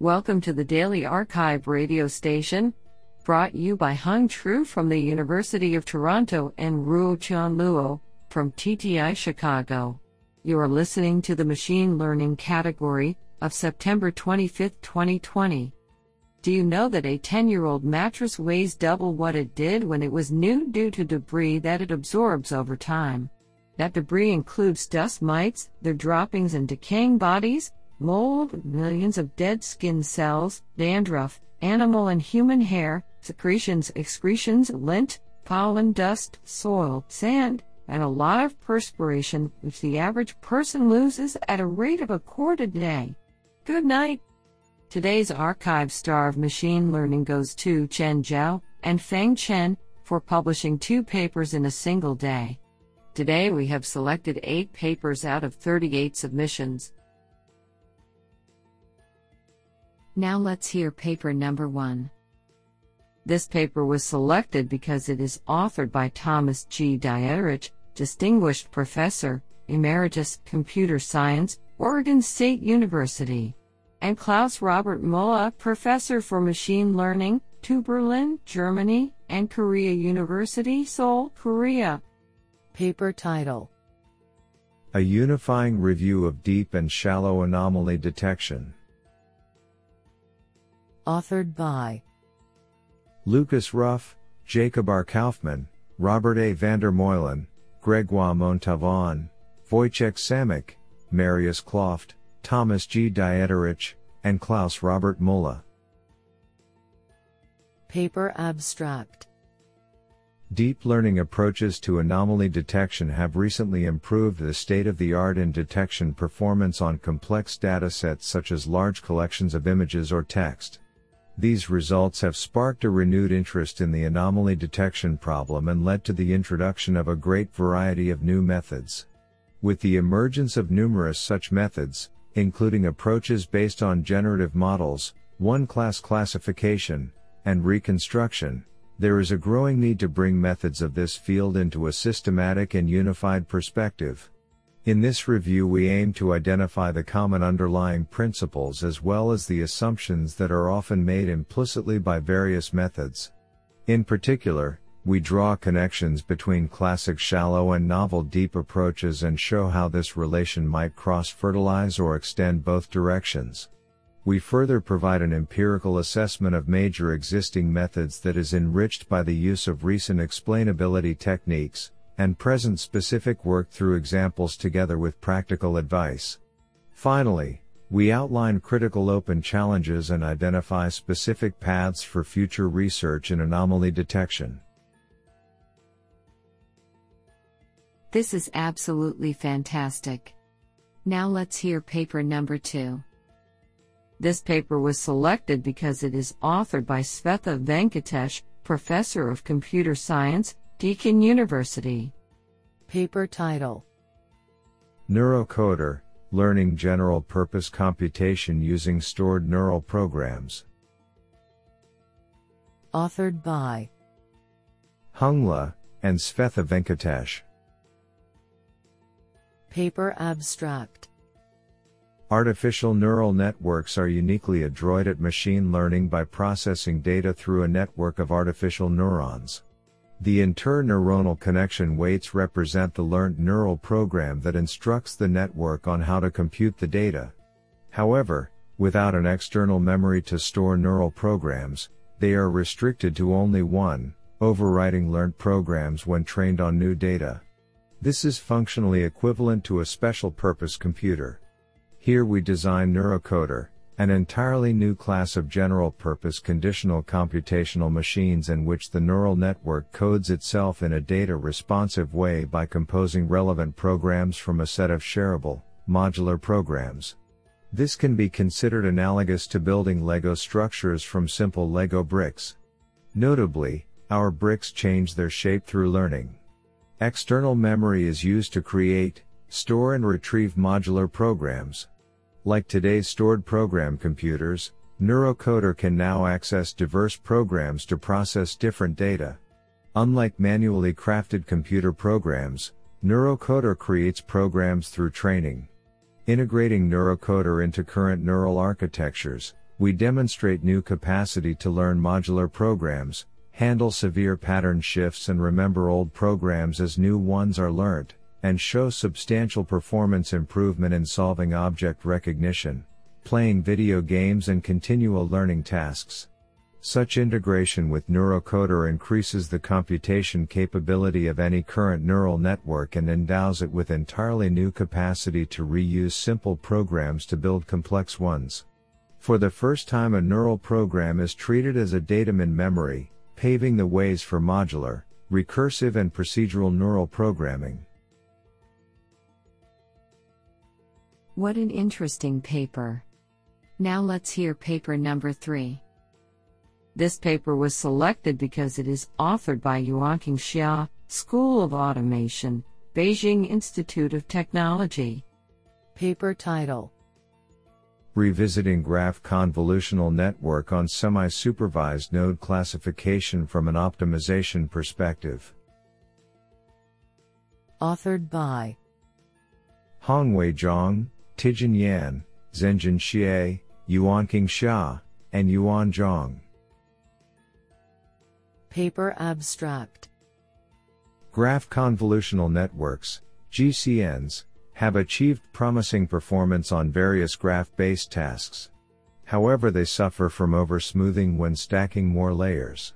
Welcome to the Daily arXiv radio station, brought you by Hung Tru from the University of Toronto and Ruotian Luo from TTI Chicago. You are listening to the Machine Learning category of September 25, 2020. Do you know that a 10 year old mattress weighs double what it did when it was new due to debris that it absorbs over time? That debris includes dust mites, their droppings and decaying bodies, mold, millions of dead skin cells, dandruff, animal and human hair, secretions, excretions, lint, pollen, dust, soil, sand, and a lot of perspiration, which the average person loses at a rate of a quart a day. Good night. Today's arXiv star of machine learning goes to Chen Zhao and Feng Chen for publishing two papers in a single day. Today we have selected eight papers out of 38 submissions. Now let's hear paper number one. This paper was selected because it is authored by Thomas G. Dietterich, Distinguished Professor, Emeritus, Computer Science, Oregon State University, and Klaus Robert Müller, Professor for Machine Learning, TU Berlin, Germany, and Korea University, Seoul, Korea. Paper title A Unifying Review of Deep and Shallow Anomaly Detection authored by Lucas Ruff, Jacob R. Kauffmann, Robert A. Vandermeulen, Gregoire Montavon, Wojciech Samek, Marius Kloft, Thomas G. Dietterich, and Klaus Robert Müller. Paper Abstract Deep learning approaches to anomaly detection have recently improved the state of the art in detection performance on complex datasets such as large collections of images or text. These results have sparked a renewed interest in the anomaly detection problem and led to the introduction of a great variety of new methods. With the emergence of numerous such methods, including approaches based on generative models, one-class classification, and reconstruction, there is a growing need to bring methods of this field into a systematic and unified perspective. In this review we aim to identify the common underlying principles as well as the assumptions that are often made implicitly by various methods. In particular, we draw connections between classic shallow and novel deep approaches and show how this relation might cross-fertilize or extend both directions. We further provide an empirical assessment of major existing methods that is enriched by the use of recent explainability techniques, and present specific work through examples together with practical advice. Finally, we outline critical open challenges and identify specific paths for future research in anomaly detection. This is absolutely fantastic. Now let's hear paper number two. This paper was selected because it is authored by Svetha Venkatesh, Professor of Computer Science, Deakin University. Paper title Neurocoder Learning General Purpose Computation Using Stored Neural Programs. Authored by Hung Le and Svetha Venkatesh. Paper Abstract Artificial neural networks are uniquely adroit at machine learning by processing data through a network of artificial neurons. The interneuronal connection weights represent the learned neural program that instructs the network on how to compute the data. However, without an external memory to store neural programs, they are restricted to only one, overriding learned programs when trained on new data. This is functionally equivalent to a special purpose computer. Here we design Neurocoder, an entirely new class of general-purpose conditional computational machines in which the neural network codes itself in a data-responsive way by composing relevant programs from a set of shareable, modular programs. This can be considered analogous to building Lego structures from simple Lego bricks. Notably, our bricks change their shape through learning. External memory is used to create, store and retrieve modular programs. Like today's stored program computers, Neurocoder can now access diverse programs to process different data. Unlike manually crafted computer programs, Neurocoder creates programs through training. Integrating Neurocoder into current neural architectures, we demonstrate new capacity to learn modular programs, handle severe pattern shifts and remember old programs as new ones are learnt, and show substantial performance improvement in solving object recognition, playing video games and continual learning tasks. Such integration with neurocoder increases the computation capability of any current neural network and endows it with entirely new capacity to reuse simple programs to build complex ones. For the first time a neural program is treated as a datum in memory, paving the ways for modular, recursive and procedural neural programming. What an interesting paper. Now let's hear paper number 3. This paper was selected because it is authored by Yuanqing Xia, School of Automation, Beijing Institute of Technology. Paper title Revisiting Graph Convolutional Network on Semi Supervised Node Classification from an Optimization Perspective. Authored by Hongwei Zhang, Tijin Yan, Zhenjin Xie, Yuanqing Xia, and Yuan Zhang. Paper Abstract Graph Convolutional Networks, GCNs, have achieved promising performance on various graph based tasks. However, they suffer from oversmoothing when stacking more layers.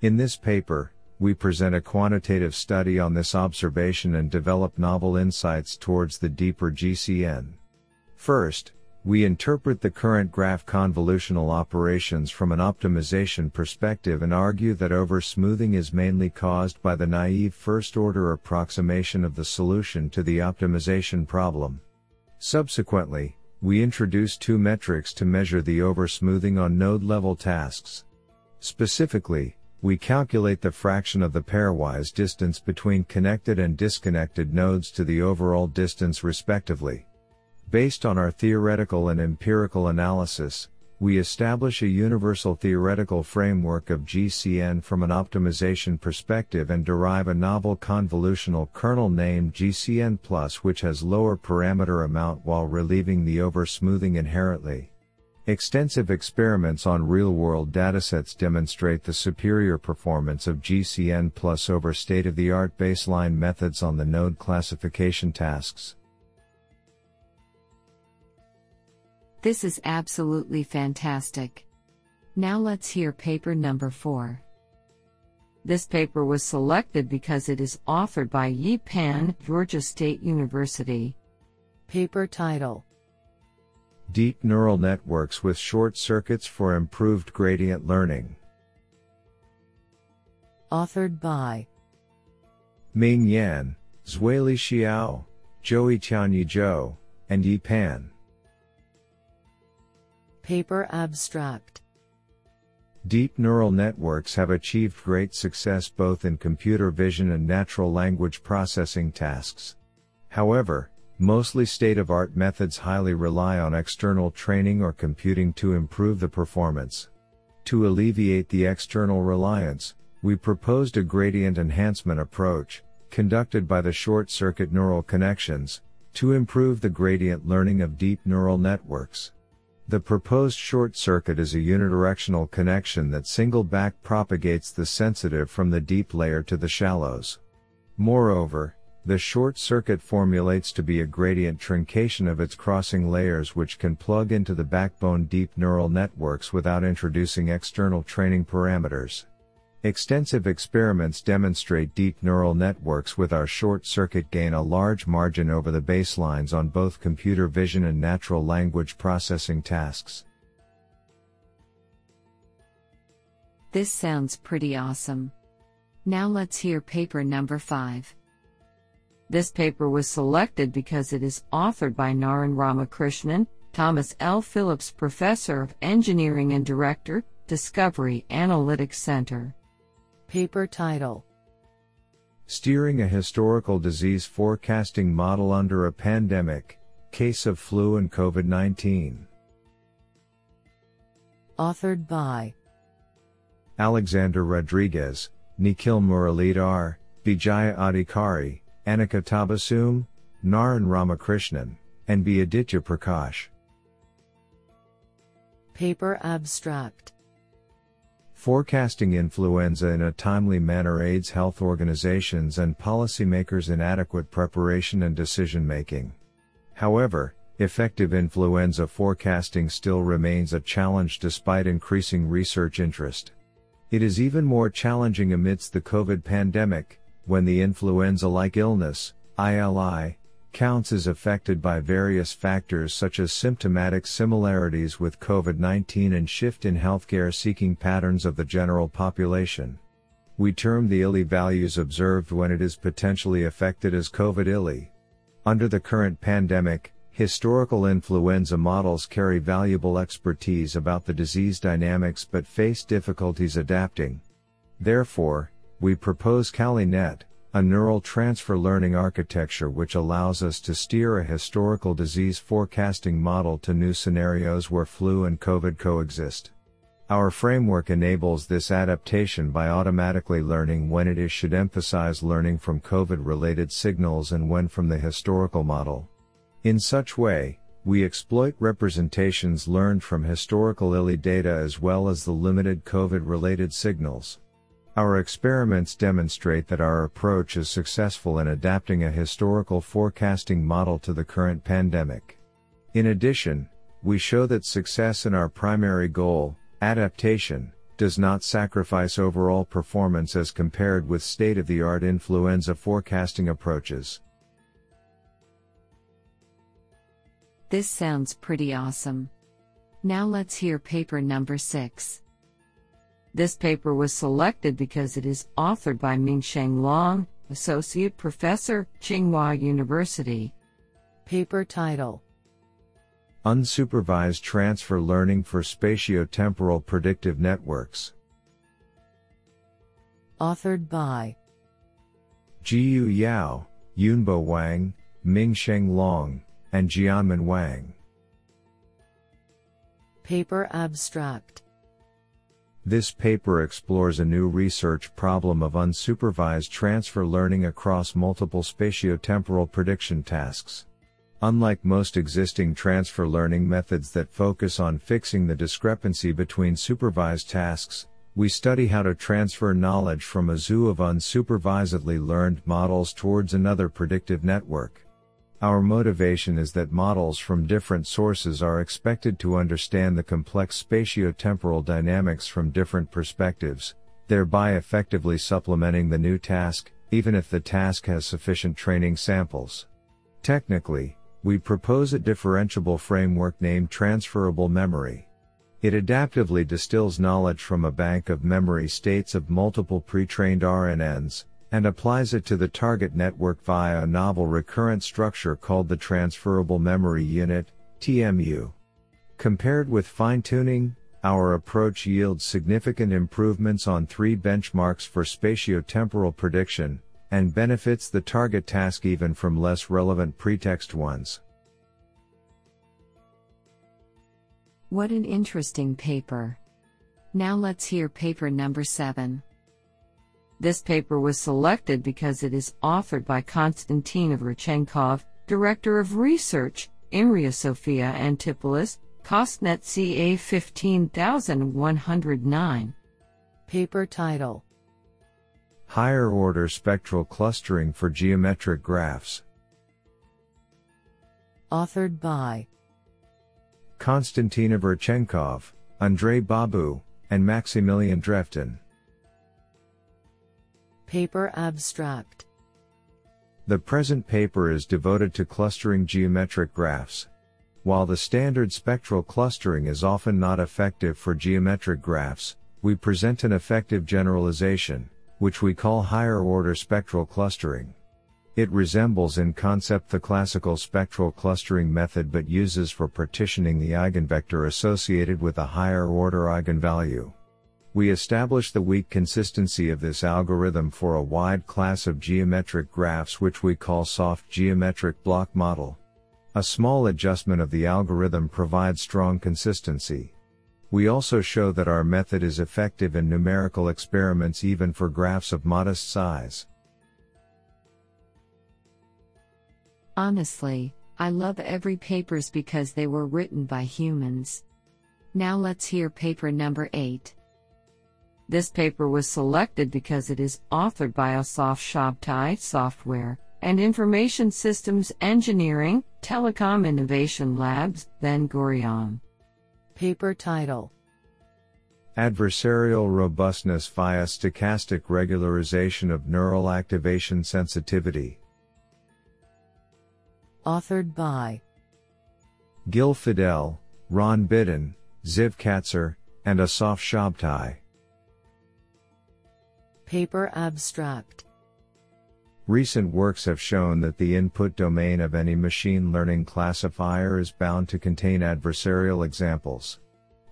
In this paper, we present a quantitative study on this observation and develop novel insights towards the deeper GCN. First, we interpret the current graph convolutional operations from an optimization perspective and argue that oversmoothing is mainly caused by the naive first order approximation of the solution to the optimization problem. Subsequently, we introduce two metrics to measure the oversmoothing on node level tasks. Specifically, we calculate the fraction of the pairwise distance between connected and disconnected nodes to the overall distance respectively. Based on our theoretical and empirical analysis, we establish a universal theoretical framework of GCN from an optimization perspective and derive a novel convolutional kernel named GCN which has lower parameter amount while relieving the over-smoothing inherently. Extensive experiments on real-world datasets demonstrate the superior performance of GCN over state-of-the-art baseline methods on the node classification tasks. This is absolutely fantastic. Now let's hear paper number 4. This paper was selected because it is authored by Yi Pan, Georgia State University. Paper title Deep Neural Networks with Short Circuits for Improved Gradient Learning. Authored by Ming Yan, Xueli Xiao, Joey Tianyi Zhou, and Yi Pan. Paper Abstract Deep neural networks have achieved great success both in computer vision and natural language processing tasks. However, mostly state of art methods highly rely on external training or computing to improve the performance. To alleviate the external reliance, we proposed a gradient enhancement approach, conducted by the short circuit neural connections, to improve the gradient learning of deep neural networks. The proposed short circuit is a unidirectional connection that single back propagates the sensitive from the deep layer to the shallows. Moreover, the short circuit formulates to be a gradient truncation of its crossing layers which can plug into the backbone deep neural networks without introducing external training parameters. Extensive experiments demonstrate deep neural networks with our short circuit gain a large margin over the baselines on both computer vision and natural language processing tasks. This sounds pretty awesome. Now let's hear paper number 5. This paper was selected because it is authored by Naren Ramakrishnan, Thomas L. Phillips Professor of Engineering and Director, Discovery Analytics Center. Paper title Steering a Historical Disease Forecasting Model Under a Pandemic Case of Flu and COVID 19. Authored by Alexander Rodriguez, Nikhil Muralidhar, Bijaya Adhikari, Anika Tabassum, Naren Ramakrishnan, and B. Aditya Prakash. Paper Abstract Forecasting influenza in a timely manner aids health organizations and policymakers in adequate preparation and decision making. However, effective influenza forecasting still remains a challenge despite increasing research interest. It is even more challenging amidst the COVID pandemic, when the influenza like illness, ILI, counts is affected by various factors such as symptomatic similarities with COVID 19 and shift in healthcare seeking patterns of the general population. We term the ILI values observed when it is potentially affected as COVID ILI. Under the current pandemic, historical influenza models carry valuable expertise about the disease dynamics but face difficulties adapting. Therefore, we propose CaliNet, a neural transfer learning architecture which allows us to steer a historical disease forecasting model to new scenarios where flu and COVID coexist. Our framework enables this adaptation by automatically learning when it is should emphasize learning from COVID related signals and when from the historical model. In such way, we exploit representations learned from historical ILI data as well as the limited COVID related signals. Our experiments demonstrate that our approach is successful in adapting a historical forecasting model to the current pandemic. In addition, we show that success in our primary goal, adaptation, does not sacrifice overall performance as compared with state of the art influenza forecasting approaches. This sounds pretty awesome. Now let's hear paper number 6. This paper was selected because it is authored by Mingsheng Long, Associate Professor, Tsinghua University. Paper title Unsupervised Transfer Learning for Spatiotemporal Predictive Networks. Authored by Zhiyu Yao, Yunbo Wang, Mingsheng Long, and Jianmin Wang. Paper Abstract This paper explores a new research problem of unsupervised transfer learning across multiple spatiotemporal prediction tasks. Unlike most existing transfer learning methods that focus on fixing the discrepancy between supervised tasks, we study how to transfer knowledge from a zoo of unsupervisedly learned models towards another predictive network. Our motivation is that models from different sources are expected to understand the complex spatiotemporal dynamics from different perspectives, thereby effectively supplementing the new task, even if the task has sufficient training samples. Technically, we propose a differentiable framework named transferable memory. It adaptively distills knowledge from a bank of memory states of multiple pre-trained RNNs, and applies it to the target network via a novel recurrent structure called the Transferable Memory Unit, TMU. Compared with fine tuning, our approach yields significant improvements on three benchmarks for spatiotemporal prediction, and benefits the target task even from less relevant pretext ones. What an interesting paper. Now let's hear paper number 7. This paper was selected because it is authored by Konstantin Avrachenkov, Director of Research, INRIA Sophia Antipolis, COSTNET CA 15109. Paper title Higher order spectral clustering for geometric graphs. Authored by Konstantin Avrachenkov, Andrei Bobu, and Maximilien Dreveton. Paper Abstract The present paper is devoted to clustering geometric graphs. While the standard spectral clustering is often not effective for geometric graphs, we present an effective generalization, which we call higher order spectral clustering. It resembles in concept the classical spectral clustering method but uses for partitioning the eigenvector associated with a higher order eigenvalue. We establish the weak consistency of this algorithm for a wide class of geometric graphs which we call soft geometric block model. A small adjustment of the algorithm provides strong consistency. We also show that our method is effective in numerical experiments even for graphs of modest size. Honestly, I love every papers because they were written by humans. Now let's hear paper number 8. This paper was selected because it is authored by Asaf Shabtai Software and Information Systems Engineering, Telecom Innovation Labs, Ben Gurion. Paper title Adversarial robustness via stochastic regularization of neural activation sensitivity. Authored by Gil Fidel, Ron Bitton, Ziv Katzir, and Asaf Shabtai. Paper abstract Recent works have shown that the input domain of any machine learning classifier is bound to contain adversarial examples.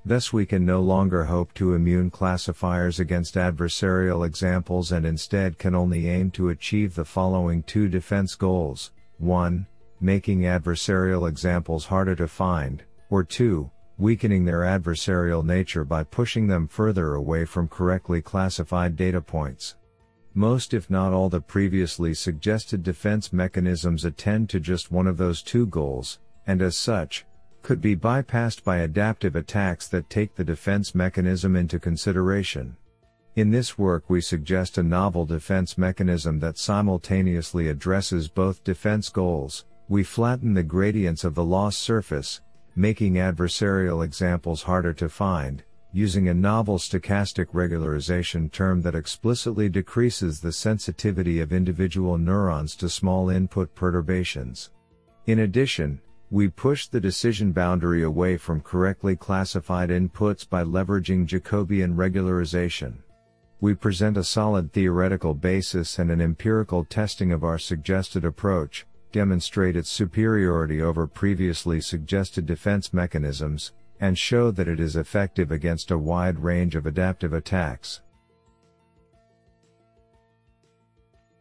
Thus we can no longer hope to immune classifiers against adversarial examples and instead can only aim to achieve the following two defense goals. 1. Making adversarial examples harder to find, or 2. Weakening their adversarial nature by pushing them further away from correctly classified data points. Most if not all the previously suggested defense mechanisms attend to just one of those two goals, and as such, could be bypassed by adaptive attacks that take the defense mechanism into consideration. In this work we suggest a novel defense mechanism that simultaneously addresses both defense goals. We flatten the gradients of the loss surface, making adversarial examples harder to find, using a novel stochastic regularization term that explicitly decreases the sensitivity of individual neurons to small input perturbations. In addition, we push the decision boundary away from correctly classified inputs by leveraging Jacobian regularization. We present a solid theoretical basis and an empirical testing of our suggested approach, demonstrate its superiority over previously suggested defense mechanisms, and show that it is effective against a wide range of adaptive attacks.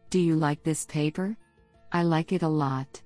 Do you like this paper? I like it a lot.